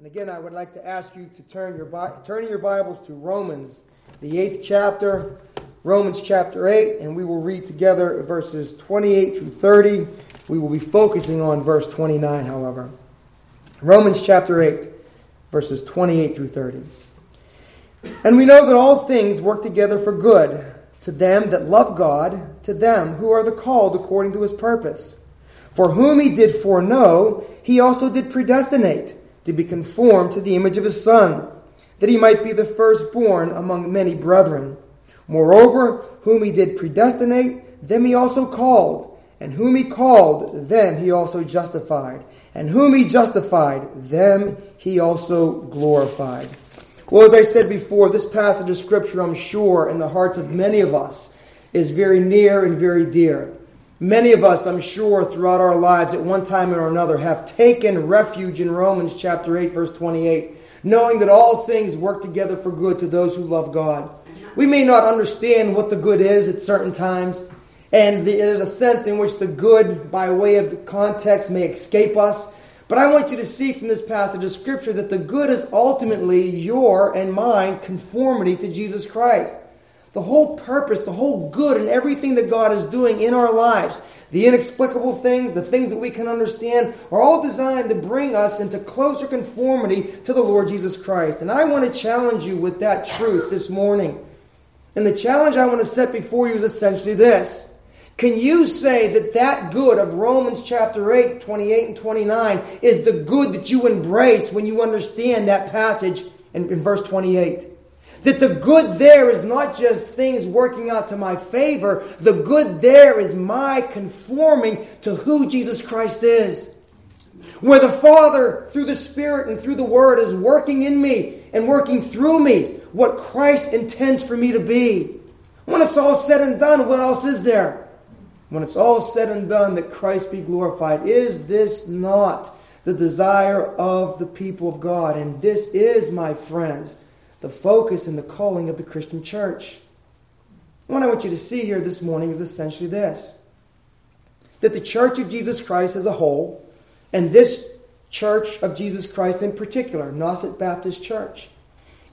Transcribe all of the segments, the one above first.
And again, I would like to ask you to turn your, turn your Bibles to Romans, the eighth chapter, Romans chapter 8, and we will read together verses 28 through 30. We will be focusing on verse 29, however. Romans chapter 8, verses 28 through 30. And we know that all things work together for good to them that love God, to them who are the called according to his purpose. For whom he did foreknow, he also did predestinate to be conformed to the image of his Son, that he might be the firstborn among many brethren. Moreover, whom he did predestinate, them he also called, and whom he called, them he also justified, and whom he justified, them he also glorified. Well, as I said before, this passage of Scripture, I'm sure, in the hearts of many of us, is very near and very dear. Many of us, I'm sure, throughout our lives at one time or another have taken refuge in Romans chapter 8, verse 28, knowing that all things work together for good to those who love God. We may not understand what the good is at certain times, and there's a sense in which the good, by way of the context, may escape us. But I want you to see from this passage of Scripture that the good is ultimately your and mine conformity to Jesus Christ. The whole purpose, the whole good, and everything that God is doing in our lives, the inexplicable things, the things that we can understand, are all designed to bring us into closer conformity to the Lord Jesus Christ. And I want to challenge you with that truth this morning. And the challenge I want to set before you is essentially this. Can you say that that good of Romans chapter 8, 28 and 29 is the good that you embrace when you understand that passage in, in verse 28? That the good there is not just things working out to my favor, the good there is my conforming to who Jesus Christ is. Where the Father, through the Spirit and through the Word, is working in me and working through me what Christ intends for me to be. When it's all said and done, what else is there? When it's all said and done, that Christ be glorified. Is this not the desire of the people of God? And this is, my friends, the focus and the calling of the Christian church. What I want you to see here this morning is essentially this that the church of Jesus Christ as a whole, and this church of Jesus Christ in particular, Nauset Baptist Church,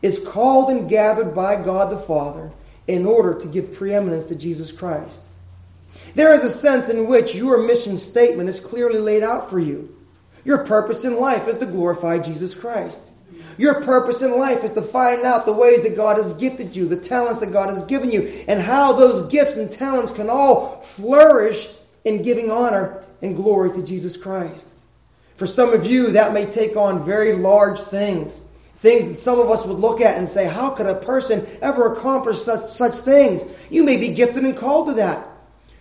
is called and gathered by God the Father in order to give preeminence to Jesus Christ. There is a sense in which your mission statement is clearly laid out for you. Your purpose in life is to glorify Jesus Christ. Your purpose in life is to find out the ways that God has gifted you, the talents that God has given you, and how those gifts and talents can all flourish in giving honor and glory to Jesus Christ. For some of you, that may take on very large things. Things that some of us would look at and say, How could a person ever accomplish such, such things? You may be gifted and called to that.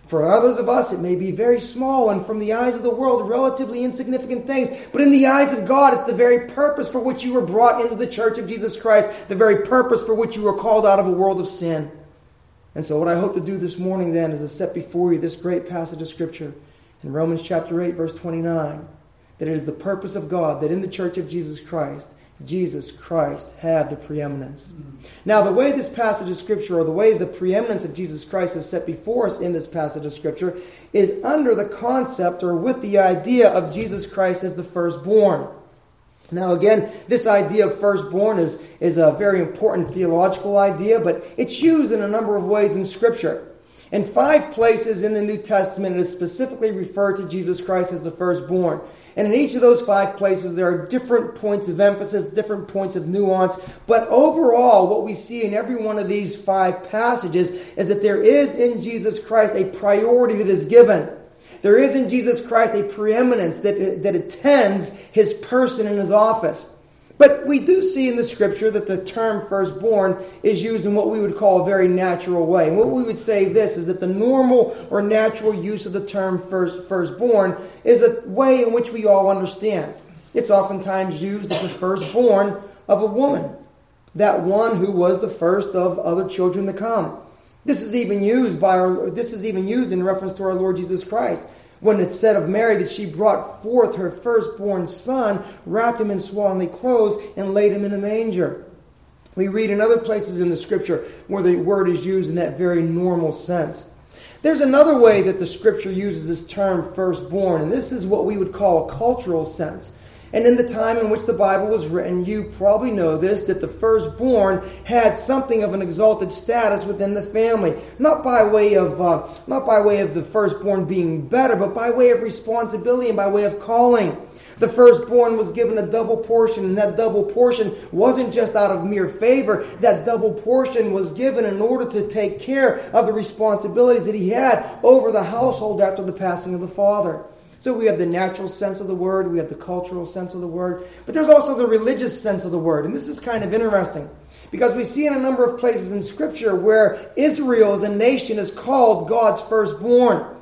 For others of us, it may be very small and from the eyes of the world, relatively insignificant things. But in the eyes of God, it's the very purpose for which you were brought into the church of Jesus Christ, the very purpose for which you were called out of a world of sin. And so, what I hope to do this morning then is to set before you this great passage of Scripture in Romans chapter 8, verse 29, that it is the purpose of God that in the church of Jesus Christ, Jesus Christ had the preeminence. Now, the way this passage of Scripture, or the way the preeminence of Jesus Christ is set before us in this passage of Scripture, is under the concept or with the idea of Jesus Christ as the firstborn. Now, again, this idea of firstborn is, is a very important theological idea, but it's used in a number of ways in Scripture. In five places in the New Testament, it is specifically referred to Jesus Christ as the firstborn. And in each of those five places, there are different points of emphasis, different points of nuance. But overall, what we see in every one of these five passages is that there is in Jesus Christ a priority that is given. There is in Jesus Christ a preeminence that, that attends his person and his office. But we do see in the scripture that the term firstborn is used in what we would call a very natural way. And what we would say this is that the normal or natural use of the term first, firstborn is a way in which we all understand. It's oftentimes used as the firstborn of a woman, that one who was the first of other children to come. This is even used by our, this is even used in reference to our Lord Jesus Christ when it said of Mary that she brought forth her firstborn son, wrapped him in swaddling clothes, and laid him in a manger. We read in other places in the scripture where the word is used in that very normal sense. There's another way that the scripture uses this term firstborn, and this is what we would call a cultural sense. And in the time in which the Bible was written, you probably know this that the firstborn had something of an exalted status within the family, not by way of uh, not by way of the firstborn being better, but by way of responsibility and by way of calling. The firstborn was given a double portion, and that double portion wasn't just out of mere favor. That double portion was given in order to take care of the responsibilities that he had over the household after the passing of the father. So we have the natural sense of the word, we have the cultural sense of the word, but there's also the religious sense of the word. And this is kind of interesting because we see in a number of places in Scripture where Israel as a nation is called God's firstborn.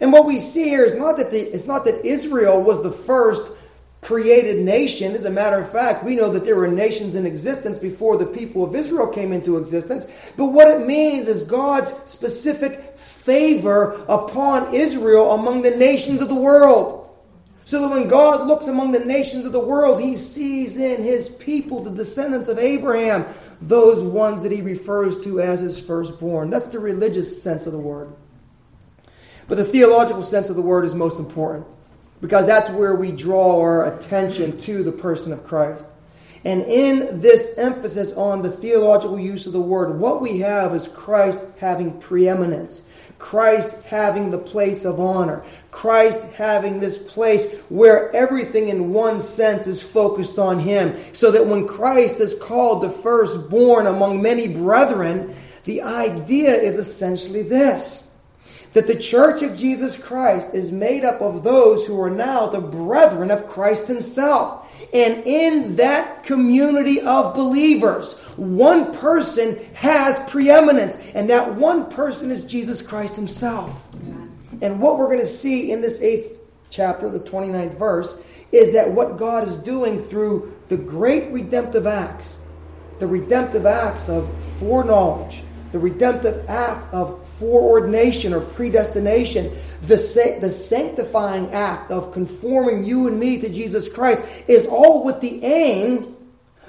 And what we see here is not that the, it's not that Israel was the first created nation. As a matter of fact, we know that there were nations in existence before the people of Israel came into existence. But what it means is God's specific favor upon Israel among the nations of the world. So that when God looks among the nations of the world, he sees in his people, the descendants of Abraham, those ones that he refers to as his firstborn. That's the religious sense of the word. But the theological sense of the word is most important because that's where we draw our attention to the person of Christ. And in this emphasis on the theological use of the word, what we have is Christ having preeminence. Christ having the place of honor. Christ having this place where everything in one sense is focused on Him. So that when Christ is called the firstborn among many brethren, the idea is essentially this that the church of Jesus Christ is made up of those who are now the brethren of Christ Himself. And in that community of believers, one person has preeminence, and that one person is Jesus Christ Himself. And what we're going to see in this eighth chapter, the 29th verse, is that what God is doing through the great redemptive acts, the redemptive acts of foreknowledge, the redemptive act of foreordination or predestination, the, sa- the sanctifying act of conforming you and me to Jesus Christ is all with the aim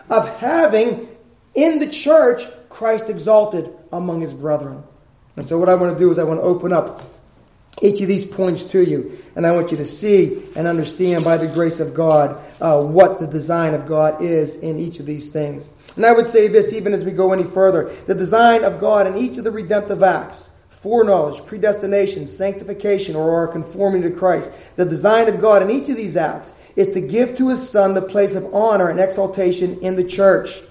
of having in the church Christ exalted among his brethren. And so, what I want to do is I want to open up each of these points to you, and I want you to see and understand by the grace of God uh, what the design of God is in each of these things. And I would say this even as we go any further the design of God in each of the redemptive acts foreknowledge, predestination, sanctification, or our conforming to Christ. The design of God in each of these acts is to give to his Son the place of honor and exaltation in the church.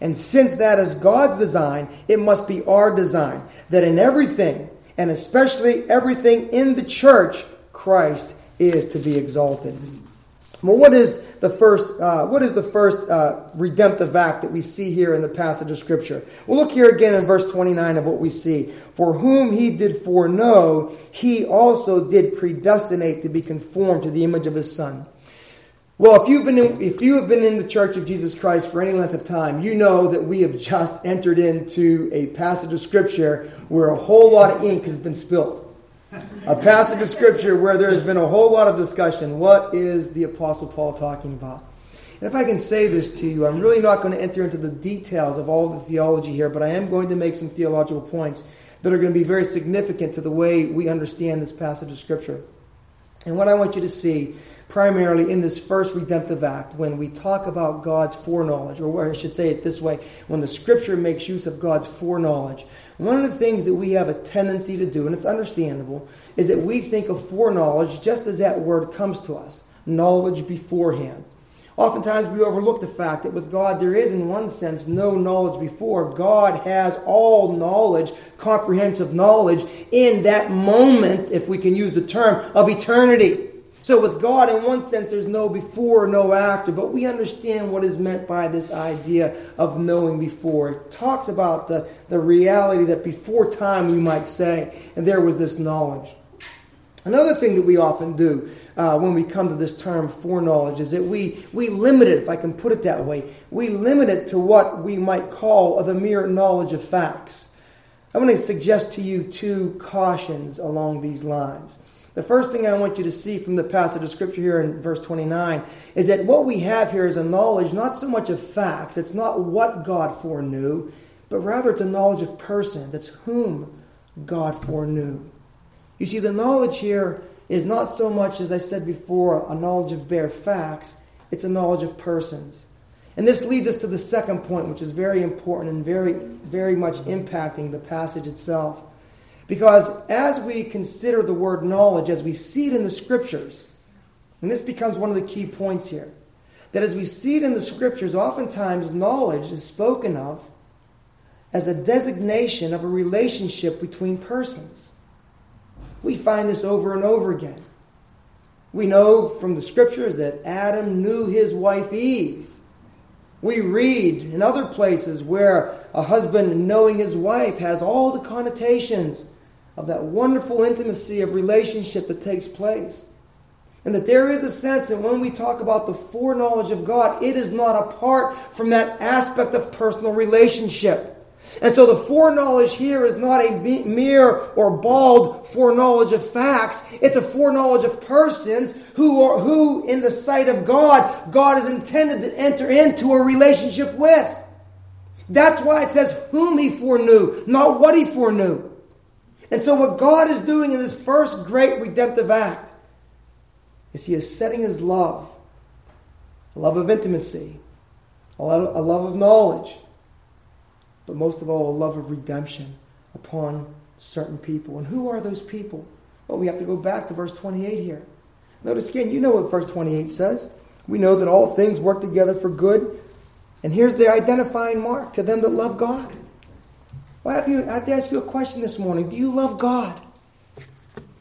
And since that is God's design, it must be our design that in everything, and especially everything in the church, Christ is to be exalted. Well, what is the first? Uh, what is the first uh, redemptive act that we see here in the passage of Scripture? Well, look here again in verse twenty-nine of what we see. For whom he did foreknow, he also did predestinate to be conformed to the image of his Son. Well, if you've been in, if you have been in the Church of Jesus Christ for any length of time, you know that we have just entered into a passage of Scripture where a whole lot of ink has been spilled a passage of scripture where there's been a whole lot of discussion. What is the Apostle Paul talking about? And if I can say this to you, I'm really not going to enter into the details of all the theology here, but I am going to make some theological points that are going to be very significant to the way we understand this passage of Scripture. And what I want you to see primarily in this first redemptive act when we talk about God's foreknowledge, or I should say it this way, when the scripture makes use of God's foreknowledge. One of the things that we have a tendency to do, and it's understandable, is that we think of foreknowledge just as that word comes to us knowledge beforehand. Oftentimes we overlook the fact that with God there is, in one sense, no knowledge before. God has all knowledge, comprehensive knowledge, in that moment, if we can use the term, of eternity. So, with God, in one sense, there's no before, no after, but we understand what is meant by this idea of knowing before. It talks about the, the reality that before time, we might say, and there was this knowledge. Another thing that we often do uh, when we come to this term foreknowledge is that we, we limit it, if I can put it that way, we limit it to what we might call the mere knowledge of facts. I want to suggest to you two cautions along these lines. The first thing I want you to see from the passage of Scripture here in verse 29 is that what we have here is a knowledge not so much of facts, it's not what God foreknew, but rather it's a knowledge of persons. It's whom God foreknew. You see, the knowledge here is not so much, as I said before, a knowledge of bare facts, it's a knowledge of persons. And this leads us to the second point, which is very important and very, very much impacting the passage itself. Because as we consider the word knowledge, as we see it in the scriptures, and this becomes one of the key points here, that as we see it in the scriptures, oftentimes knowledge is spoken of as a designation of a relationship between persons. We find this over and over again. We know from the scriptures that Adam knew his wife Eve. We read in other places where a husband knowing his wife has all the connotations of that wonderful intimacy of relationship that takes place. And that there is a sense that when we talk about the foreknowledge of God, it is not apart from that aspect of personal relationship. And so the foreknowledge here is not a mere or bald foreknowledge of facts. It's a foreknowledge of persons who are, who in the sight of God, God is intended to enter into a relationship with. That's why it says whom he foreknew, not what he foreknew. And so what God is doing in this first great redemptive act is he is setting his love, a love of intimacy, a love of knowledge, but most of all, a love of redemption upon certain people. And who are those people? Well, we have to go back to verse 28 here. Notice again, you know what verse 28 says. We know that all things work together for good. And here's the identifying mark to them that love God. Well, I have, you, I have to ask you a question this morning. Do you love God?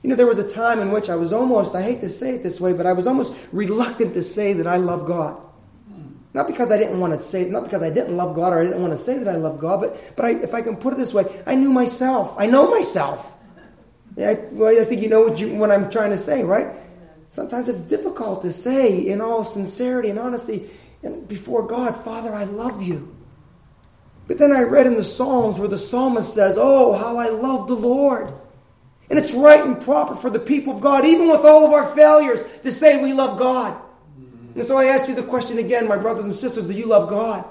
You know, there was a time in which I was almost, I hate to say it this way, but I was almost reluctant to say that I love God. Not because I didn't want to say, not because I didn't love God or I didn't want to say that I love God, but, but I, if I can put it this way, I knew myself. I know myself. Yeah, I, well, I think you know what, you, what I'm trying to say, right? Sometimes it's difficult to say in all sincerity and honesty and before God, Father, I love you. But then I read in the Psalms where the psalmist says, Oh, how I love the Lord. And it's right and proper for the people of God, even with all of our failures, to say we love God. And so I ask you the question again, my brothers and sisters, do you love God?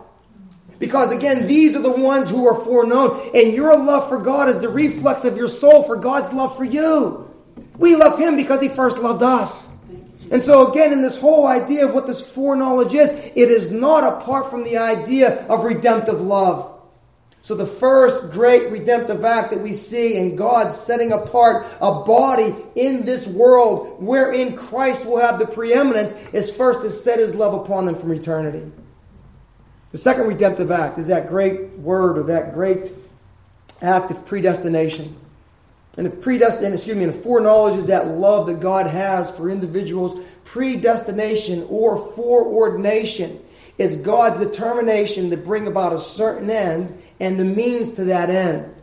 Because again, these are the ones who are foreknown, and your love for God is the reflex of your soul for God's love for you. We love Him because He first loved us. And so, again, in this whole idea of what this foreknowledge is, it is not apart from the idea of redemptive love. So, the first great redemptive act that we see in God setting apart a body in this world wherein Christ will have the preeminence is first to set his love upon them from eternity. The second redemptive act is that great word or that great act of predestination. And if predestination, excuse me, and foreknowledge is that love that God has for individuals, predestination or foreordination is God's determination to bring about a certain end and the means to that end.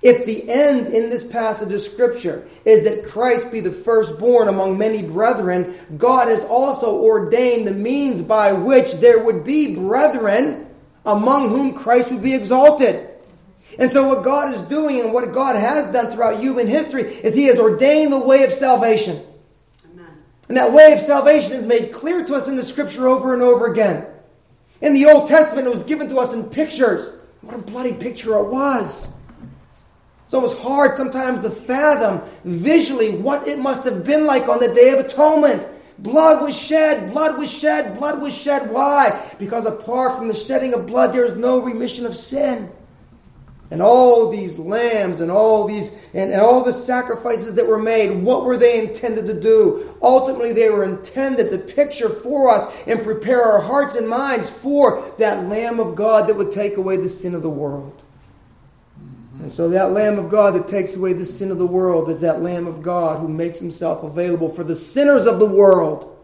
If the end in this passage of Scripture is that Christ be the firstborn among many brethren, God has also ordained the means by which there would be brethren among whom Christ would be exalted. And so, what God is doing and what God has done throughout human history is He has ordained the way of salvation. Amen. And that way of salvation is made clear to us in the Scripture over and over again. In the Old Testament, it was given to us in pictures. What a bloody picture it was. So it was hard sometimes to fathom visually what it must have been like on the Day of Atonement. Blood was shed, blood was shed, blood was shed. Why? Because apart from the shedding of blood, there is no remission of sin. And all these lambs and all these and, and, all the sacrifices that were made, what were they intended to do? Ultimately, they were intended to picture for us and prepare our hearts and minds for that Lamb of God that would take away the sin of the world. And so that Lamb of God that takes away the sin of the world is that Lamb of God who makes himself available for the sinners of the world.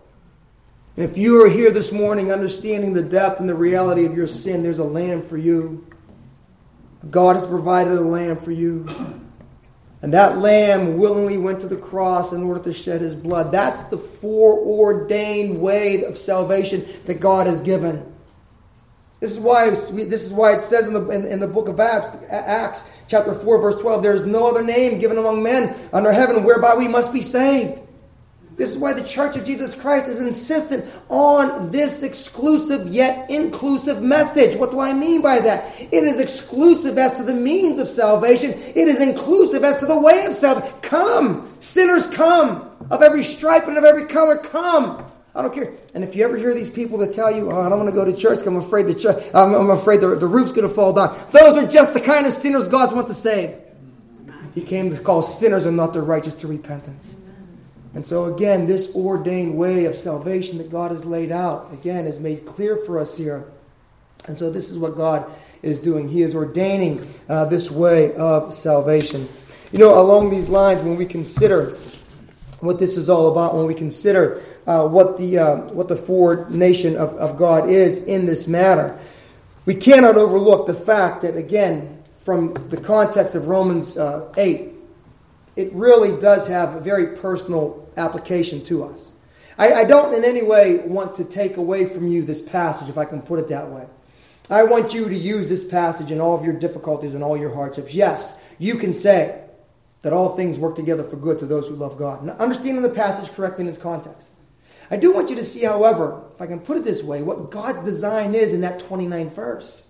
And if you are here this morning understanding the depth and the reality of your sin, there's a lamb for you. God has provided a lamb for you. And that lamb willingly went to the cross in order to shed his blood. That's the foreordained way of salvation that God has given. This is why, this is why it says in the, in, in the book of Acts, Acts, chapter 4, verse 12, there is no other name given among men under heaven whereby we must be saved. This is why the Church of Jesus Christ is insistent on this exclusive yet inclusive message. What do I mean by that? It is exclusive as to the means of salvation. It is inclusive as to the way of salvation. Come, sinners, come. Of every stripe and of every color, come. I don't care. And if you ever hear these people that tell you, oh, I don't want to go to church I'm afraid the church, I'm, I'm afraid the, the roof's going to fall down. Those are just the kind of sinners God wants to save. He came to call sinners and not the righteous to repentance. And so, again, this ordained way of salvation that God has laid out, again, is made clear for us here. And so, this is what God is doing. He is ordaining uh, this way of salvation. You know, along these lines, when we consider what this is all about, when we consider uh, what the uh, what the foreknowledge of, of God is in this matter. We cannot overlook the fact that again, from the context of Romans uh, eight, it really does have a very personal application to us. I, I don't in any way want to take away from you this passage, if I can put it that way. I want you to use this passage in all of your difficulties and all your hardships. Yes, you can say that all things work together for good to those who love God. Now, understanding the passage correctly in its context. I do want you to see, however, if I can put it this way, what God's design is in that 29th verse.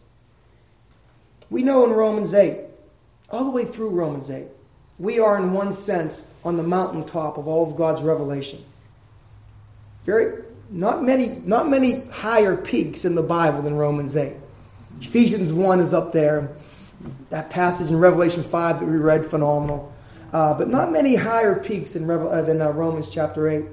We know in Romans 8, all the way through Romans 8, we are in one sense on the mountaintop of all of God's revelation. Very not many not many higher peaks in the Bible than Romans 8. Ephesians 1 is up there. That passage in Revelation 5 that we read, phenomenal. Uh, but not many higher peaks Revel- uh, than uh, Romans chapter 8.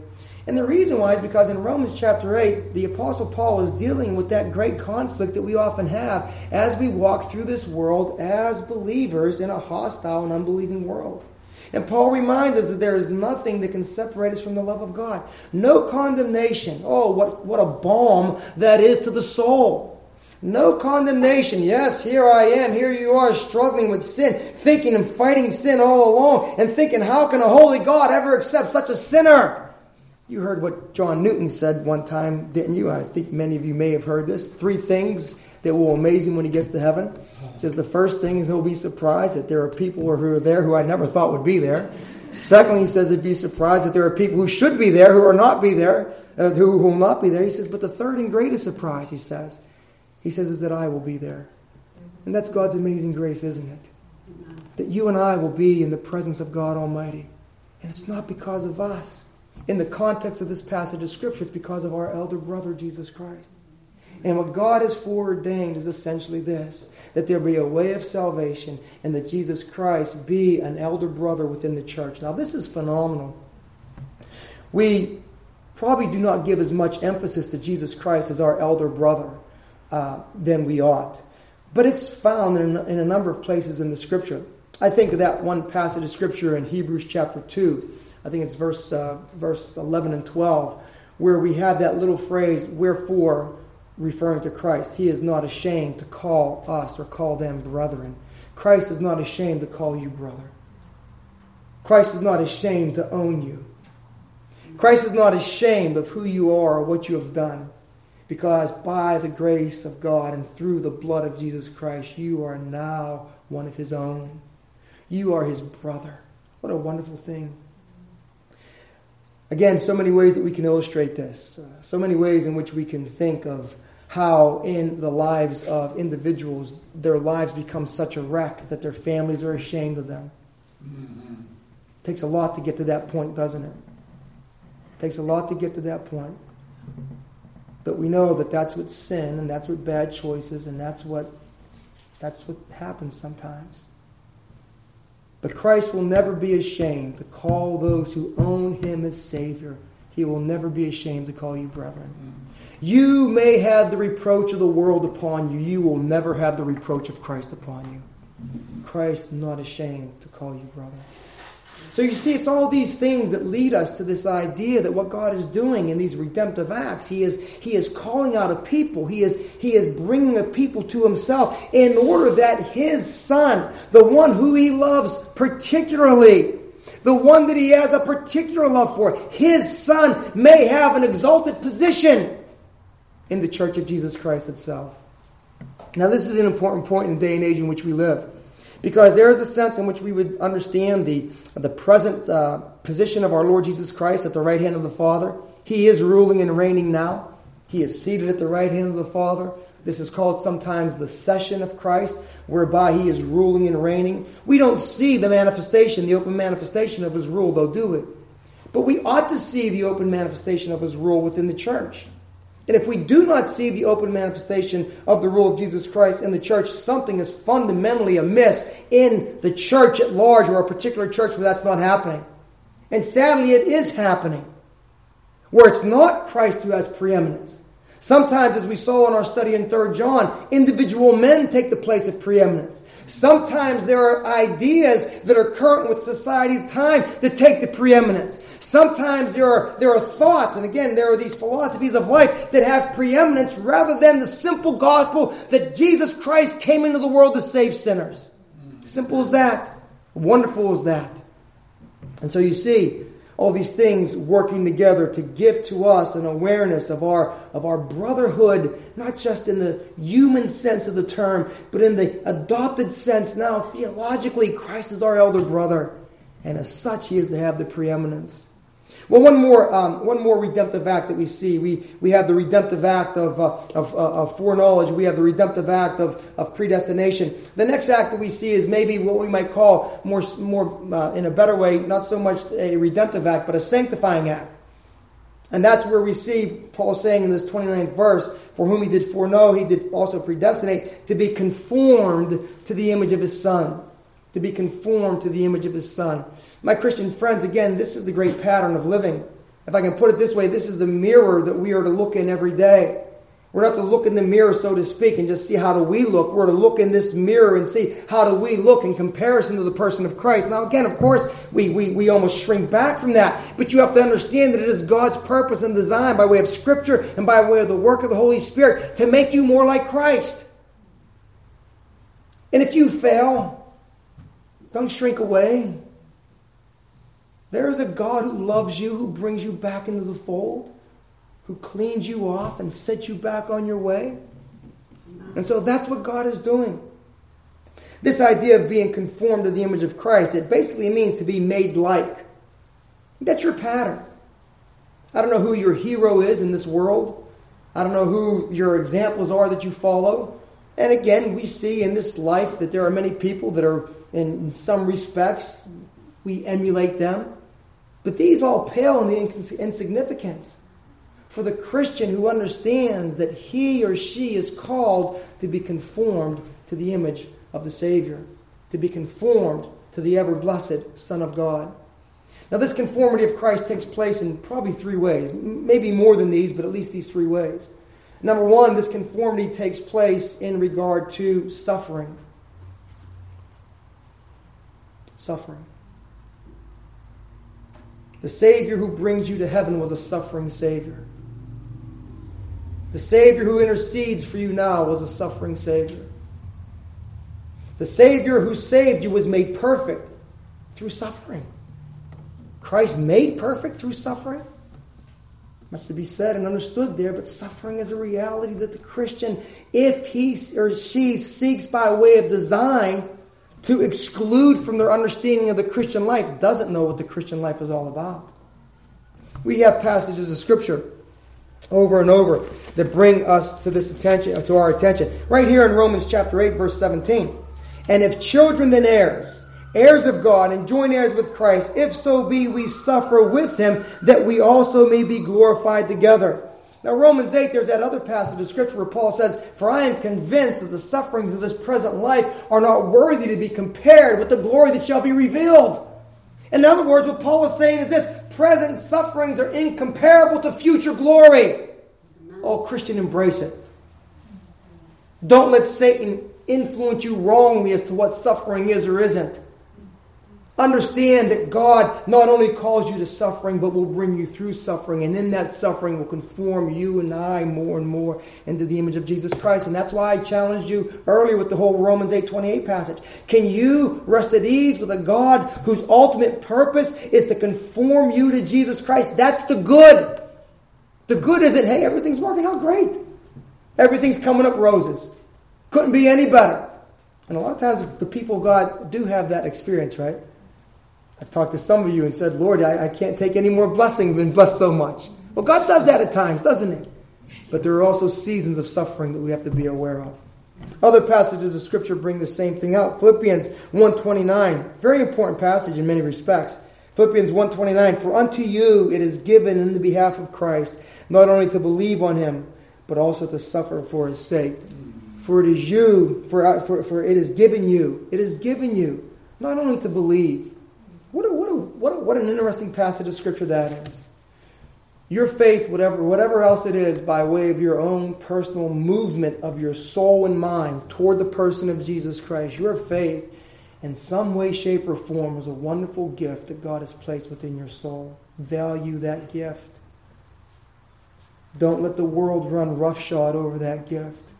And the reason why is because in Romans chapter 8, the Apostle Paul is dealing with that great conflict that we often have as we walk through this world as believers in a hostile and unbelieving world. And Paul reminds us that there is nothing that can separate us from the love of God. No condemnation. Oh, what, what a balm that is to the soul. No condemnation. Yes, here I am. Here you are struggling with sin, thinking and fighting sin all along, and thinking, how can a holy God ever accept such a sinner? You heard what John Newton said one time, didn't you? I think many of you may have heard this. Three things that will amaze him when he gets to heaven. He says the first thing is he'll be surprised that there are people who are there who I never thought would be there. Secondly, he says he'd be surprised that there are people who should be there who are not be there, uh, who, who will not be there. He says, but the third and greatest surprise, he says, he says, is that I will be there. And that's God's amazing grace, isn't it? That you and I will be in the presence of God Almighty. And it's not because of us in the context of this passage of Scripture, it's because of our elder brother, Jesus Christ. And what God has foreordained is essentially this that there be a way of salvation and that Jesus Christ be an elder brother within the church. Now, this is phenomenal. We probably do not give as much emphasis to Jesus Christ as our elder brother uh, than we ought. But it's found in, in a number of places in the Scripture. I think of that one passage of Scripture in Hebrews chapter 2 I think it's verse, uh, verse 11 and 12, where we have that little phrase, wherefore, referring to Christ. He is not ashamed to call us or call them brethren. Christ is not ashamed to call you brother. Christ is not ashamed to own you. Christ is not ashamed of who you are or what you have done. Because by the grace of God and through the blood of Jesus Christ, you are now one of his own. You are his brother. What a wonderful thing. Again, so many ways that we can illustrate this, uh, so many ways in which we can think of how, in the lives of individuals, their lives become such a wreck that their families are ashamed of them. Mm-hmm. It takes a lot to get to that point, doesn't it? It takes a lot to get to that point. But we know that that's what sin and that's what bad choices and that's what that's what happens sometimes. But Christ will never be ashamed to call those who own him as Savior. He will never be ashamed to call you brethren. You may have the reproach of the world upon you. You will never have the reproach of Christ upon you. Christ not ashamed to call you brother. So you see, it's all these things that lead us to this idea that what God is doing in these redemptive acts, He is, he is calling out a people. He is, he is bringing a people to Himself in order that His Son, the one who He loves particularly, the one that He has a particular love for, His Son may have an exalted position in the church of Jesus Christ itself. Now, this is an important point in the day and age in which we live. Because there is a sense in which we would understand the, the present uh, position of our Lord Jesus Christ at the right hand of the Father. He is ruling and reigning now. He is seated at the right hand of the Father. This is called sometimes the session of Christ, whereby he is ruling and reigning. We don't see the manifestation, the open manifestation of his rule, though, do we? But we ought to see the open manifestation of his rule within the church. And if we do not see the open manifestation of the rule of Jesus Christ in the church, something is fundamentally amiss in the church at large or a particular church where that's not happening. And sadly, it is happening. Where it's not Christ who has preeminence. Sometimes, as we saw in our study in 3 John, individual men take the place of preeminence. Sometimes there are ideas that are current with society at the time that take the preeminence. Sometimes there are, there are thoughts, and again, there are these philosophies of life that have preeminence rather than the simple gospel that Jesus Christ came into the world to save sinners. Simple as that. Wonderful as that. And so you see, all these things working together to give to us an awareness of our, of our brotherhood, not just in the human sense of the term, but in the adopted sense now, theologically, Christ is our elder brother. And as such, he is to have the preeminence. Well, one more, um, one more redemptive act that we see. We, we have the redemptive act of, uh, of, uh, of, foreknowledge. We have the redemptive act of, of predestination. The next act that we see is maybe what we might call more, more uh, in a better way, not so much a redemptive act, but a sanctifying act. And that's where we see Paul saying in this 29th verse, For whom he did foreknow, he did also predestinate to be conformed to the image of his Son. To be conformed to the image of his Son. My Christian friends, again, this is the great pattern of living. If I can put it this way, this is the mirror that we are to look in every day. We're not to look in the mirror, so to speak, and just see how do we look. We're to look in this mirror and see how do we look in comparison to the person of Christ. Now, again, of course, we, we, we almost shrink back from that. But you have to understand that it is God's purpose and design by way of Scripture and by way of the work of the Holy Spirit to make you more like Christ. And if you fail, don't shrink away. There is a God who loves you, who brings you back into the fold, who cleans you off and sets you back on your way. And so that's what God is doing. This idea of being conformed to the image of Christ, it basically means to be made like. That's your pattern. I don't know who your hero is in this world. I don't know who your examples are that you follow. And again, we see in this life that there are many people that are, in some respects, we emulate them. But these all pale in the insignificance for the Christian who understands that he or she is called to be conformed to the image of the Savior, to be conformed to the ever blessed Son of God. Now, this conformity of Christ takes place in probably three ways, maybe more than these, but at least these three ways. Number one, this conformity takes place in regard to suffering. Suffering. The Savior who brings you to heaven was a suffering Savior. The Savior who intercedes for you now was a suffering Savior. The Savior who saved you was made perfect through suffering. Christ made perfect through suffering. Much to be said and understood there, but suffering is a reality that the Christian, if he or she seeks by way of design to exclude from their understanding of the Christian life doesn't know what the Christian life is all about. We have passages of Scripture over and over that bring us to this attention, to our attention. Right here in Romans chapter 8, verse 17. And if children, then heirs, heirs of God, and joint heirs with Christ, if so be we suffer with him, that we also may be glorified together. Now, Romans 8, there's that other passage of Scripture where Paul says, For I am convinced that the sufferings of this present life are not worthy to be compared with the glory that shall be revealed. In other words, what Paul is saying is this present sufferings are incomparable to future glory. Oh, Christian, embrace it. Don't let Satan influence you wrongly as to what suffering is or isn't. Understand that God not only calls you to suffering, but will bring you through suffering. And in that suffering will conform you and I more and more into the image of Jesus Christ. And that's why I challenged you earlier with the whole Romans 8 28 passage. Can you rest at ease with a God whose ultimate purpose is to conform you to Jesus Christ? That's the good. The good isn't, hey, everything's working out great. Everything's coming up roses. Couldn't be any better. And a lot of times the people of God do have that experience, right? I've talked to some of you and said, Lord, I, I can't take any more blessing than blessed so much. Well, God does that at times, doesn't He? But there are also seasons of suffering that we have to be aware of. Other passages of Scripture bring the same thing out. Philippians 1.29, very important passage in many respects. Philippians 1:29 For unto you it is given in the behalf of Christ not only to believe on him but also to suffer for his sake. For it is you for, for, for it is given you it is given you not only to believe. What a, what a, what an interesting passage of scripture that is. Your faith, whatever, whatever else it is, by way of your own personal movement of your soul and mind toward the person of Jesus Christ, your faith, in some way, shape, or form, is a wonderful gift that God has placed within your soul. Value that gift. Don't let the world run roughshod over that gift.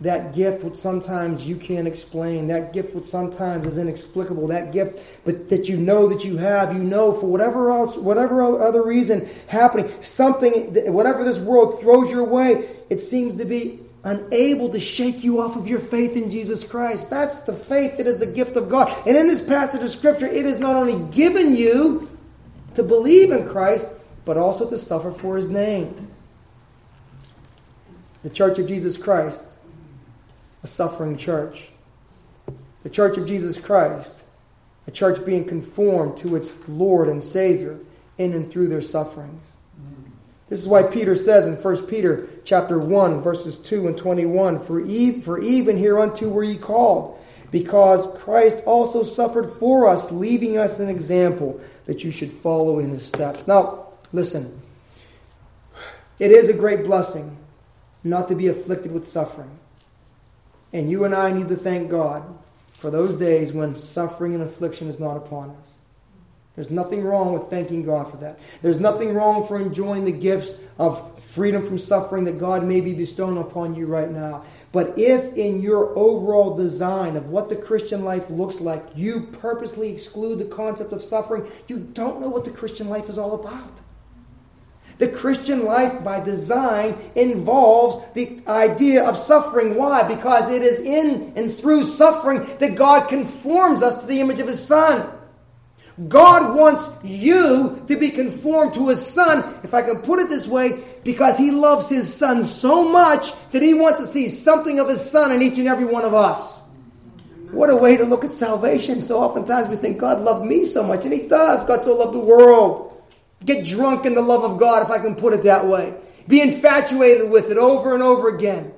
That gift, which sometimes you can't explain, that gift, which sometimes is inexplicable, that gift, but that you know that you have, you know for whatever else, whatever other reason happening, something, whatever this world throws your way, it seems to be unable to shake you off of your faith in Jesus Christ. That's the faith that is the gift of God. And in this passage of Scripture, it is not only given you to believe in Christ, but also to suffer for His name. The Church of Jesus Christ a suffering church. The church of Jesus Christ, a church being conformed to its Lord and Savior in and through their sufferings. This is why Peter says in 1 Peter chapter 1, verses 2 and 21, For, e- for even hereunto were ye called, because Christ also suffered for us, leaving us an example that you should follow in his steps. Now, listen. It is a great blessing not to be afflicted with suffering. And you and I need to thank God for those days when suffering and affliction is not upon us. There's nothing wrong with thanking God for that. There's nothing wrong for enjoying the gifts of freedom from suffering that God may be bestowing upon you right now. But if in your overall design of what the Christian life looks like, you purposely exclude the concept of suffering, you don't know what the Christian life is all about. The Christian life, by design, involves the idea of suffering. Why? Because it is in and through suffering that God conforms us to the image of His Son. God wants you to be conformed to His Son, if I can put it this way, because He loves His Son so much that He wants to see something of His Son in each and every one of us. What a way to look at salvation. So oftentimes we think God loved me so much, and He does. God so loved the world. Get drunk in the love of God, if I can put it that way. Be infatuated with it over and over again.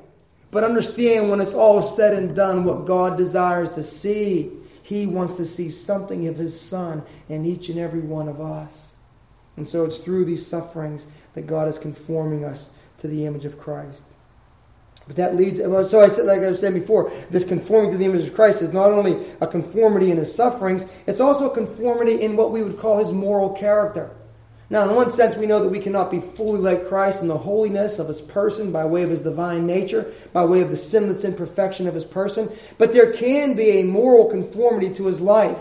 But understand when it's all said and done what God desires to see. He wants to see something of His Son in each and every one of us. And so it's through these sufferings that God is conforming us to the image of Christ. But that leads, Well, so I said, like I said before, this conforming to the image of Christ is not only a conformity in his sufferings, it's also a conformity in what we would call his moral character. Now, in one sense, we know that we cannot be fully like Christ in the holiness of his person by way of his divine nature, by way of the sinless imperfection of his person, but there can be a moral conformity to his life.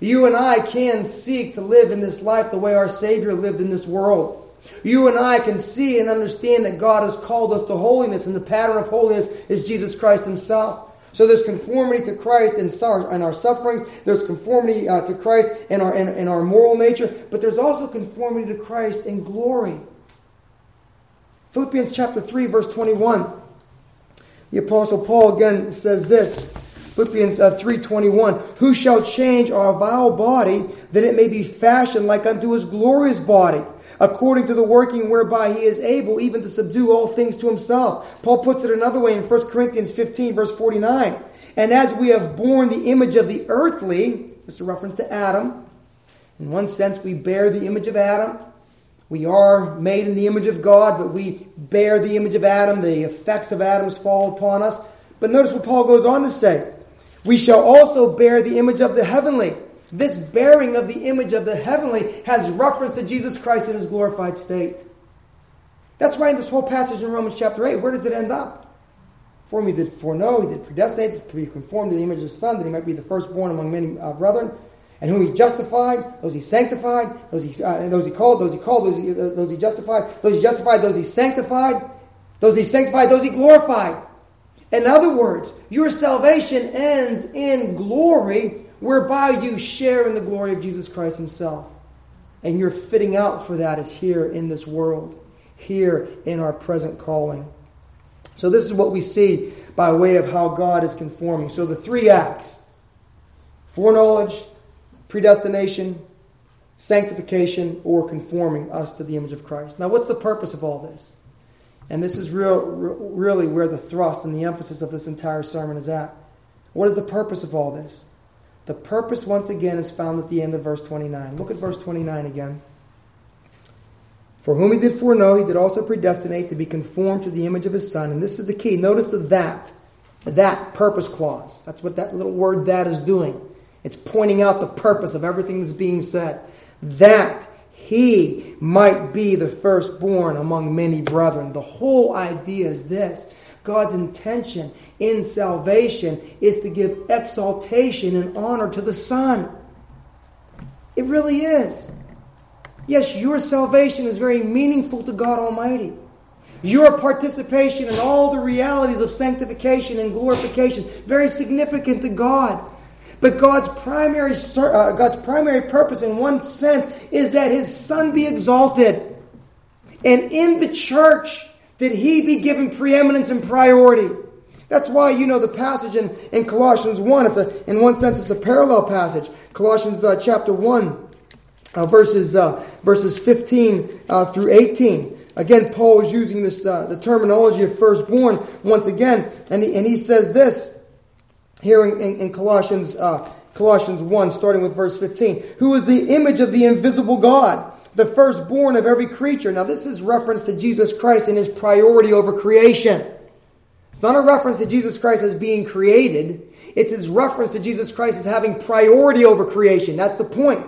You and I can seek to live in this life the way our Savior lived in this world. You and I can see and understand that God has called us to holiness, and the pattern of holiness is Jesus Christ Himself. So there's conformity to Christ in, our sufferings. There's conformity uh, to Christ in our, in, in our moral nature. But there's also conformity to Christ in glory. Philippians chapter 3, verse 21. The Apostle Paul again says this. Philippians uh, 3.21 Who shall change our vile body that it may be fashioned like unto his glorious body according to the working whereby he is able even to subdue all things to himself. Paul puts it another way in 1 Corinthians 15, verse 49. And as we have borne the image of the earthly, this is a reference to Adam. In one sense, we bear the image of Adam. We are made in the image of God, but we bear the image of Adam. The effects of Adam's fall upon us. But notice what Paul goes on to say. We shall also bear the image of the heavenly. This bearing of the image of the heavenly has reference to Jesus Christ in his glorified state. That's why in this whole passage in Romans chapter 8, where does it end up? For me did foreknow, he did predestinate to be conformed to the image of his Son, that he might be the firstborn among many uh, brethren. And whom he justified, those he sanctified, those he, uh, those he called, those he called, those he, uh, those he justified, those he justified, those he sanctified, those he sanctified, those he glorified. In other words, your salvation ends in glory whereby you share in the glory of Jesus Christ Himself. And your fitting out for that is here in this world, here in our present calling. So, this is what we see by way of how God is conforming. So, the three acts foreknowledge, predestination, sanctification or conforming us to the image of Christ. Now, what's the purpose of all this? And this is real, really where the thrust and the emphasis of this entire sermon is at. What is the purpose of all this? The purpose, once again, is found at the end of verse 29. Look at verse 29 again. For whom he did foreknow, he did also predestinate to be conformed to the image of his Son. And this is the key. Notice the that, that purpose clause. That's what that little word that is doing. It's pointing out the purpose of everything that's being said. That he might be the firstborn among many brethren. The whole idea is this God's intention in salvation is to give exaltation and honor to the Son. It really is. Yes, your salvation is very meaningful to God Almighty. Your participation in all the realities of sanctification and glorification, very significant to God. But God's primary, uh, God's primary purpose, in one sense, is that His Son be exalted. And in the church, that He be given preeminence and priority. That's why you know the passage in, in Colossians 1. It's a, in one sense, it's a parallel passage. Colossians uh, chapter 1 uh, verses, uh, verses 15 uh, through 18. Again, Paul is using this, uh, the terminology of firstborn once again, and he, and he says this here in, in, in Colossians, uh, Colossians 1, starting with verse 15. Who is the image of the invisible God, the firstborn of every creature. Now, this is reference to Jesus Christ and his priority over creation. It's not a reference to Jesus Christ as being created. It's his reference to Jesus Christ as having priority over creation. That's the point.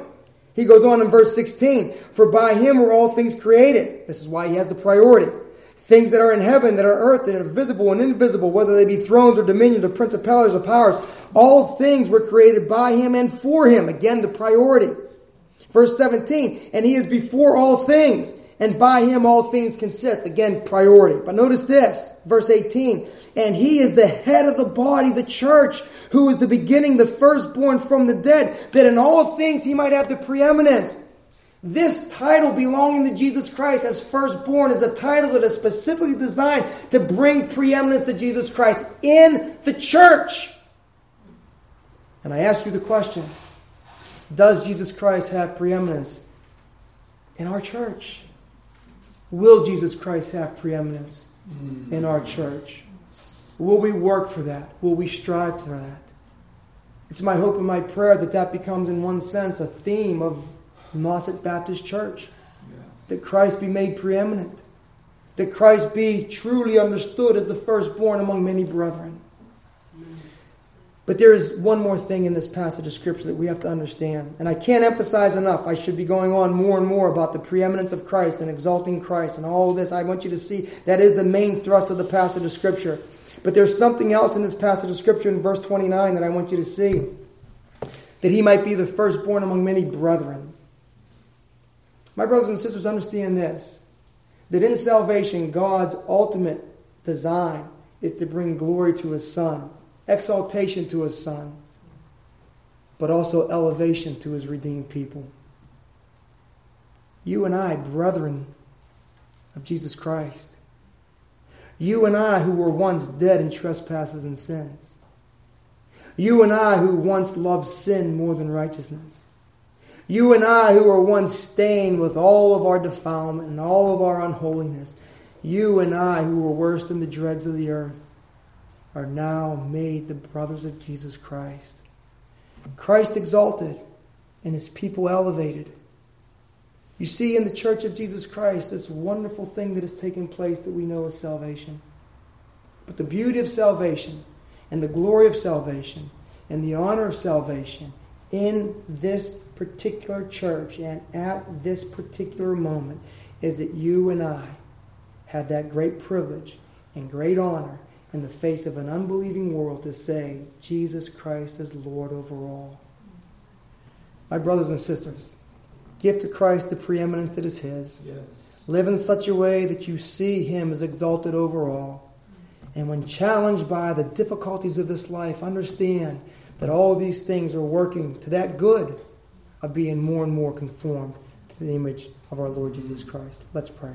He goes on in verse 16, For by him were all things created. This is why he has the priority. Things that are in heaven, that are earth, that are visible and invisible, whether they be thrones or dominions or principalities or powers, all things were created by him and for him. Again, the priority. Verse 17, and he is before all things, and by him all things consist. Again, priority. But notice this, verse 18, and he is the head of the body, the church, who is the beginning, the firstborn from the dead, that in all things he might have the preeminence. This title belonging to Jesus Christ as firstborn is a title that is specifically designed to bring preeminence to Jesus Christ in the church. And I ask you the question Does Jesus Christ have preeminence in our church? Will Jesus Christ have preeminence in our church? Will we work for that? Will we strive for that? It's my hope and my prayer that that becomes, in one sense, a theme of Nauset Baptist Church. That Christ be made preeminent. That Christ be truly understood as the firstborn among many brethren. But there is one more thing in this passage of Scripture that we have to understand. And I can't emphasize enough. I should be going on more and more about the preeminence of Christ and exalting Christ and all this. I want you to see that is the main thrust of the passage of Scripture. But there's something else in this passage of Scripture in verse 29 that I want you to see. That he might be the firstborn among many brethren. My brothers and sisters, understand this that in salvation, God's ultimate design is to bring glory to his Son, exaltation to his Son, but also elevation to his redeemed people. You and I, brethren of Jesus Christ, you and I, who were once dead in trespasses and sins. You and I, who once loved sin more than righteousness. You and I, who were once stained with all of our defilement and all of our unholiness. You and I, who were worse than the dregs of the earth, are now made the brothers of Jesus Christ. Christ exalted and his people elevated. You see in the church of Jesus Christ this wonderful thing that has taken place that we know as salvation. But the beauty of salvation and the glory of salvation and the honor of salvation in this particular church and at this particular moment is that you and I had that great privilege and great honor in the face of an unbelieving world to say, Jesus Christ is Lord over all. My brothers and sisters, Give to Christ the preeminence that is His. Yes. Live in such a way that you see Him as exalted over all. And when challenged by the difficulties of this life, understand that all these things are working to that good of being more and more conformed to the image of our Lord Jesus Christ. Let's pray.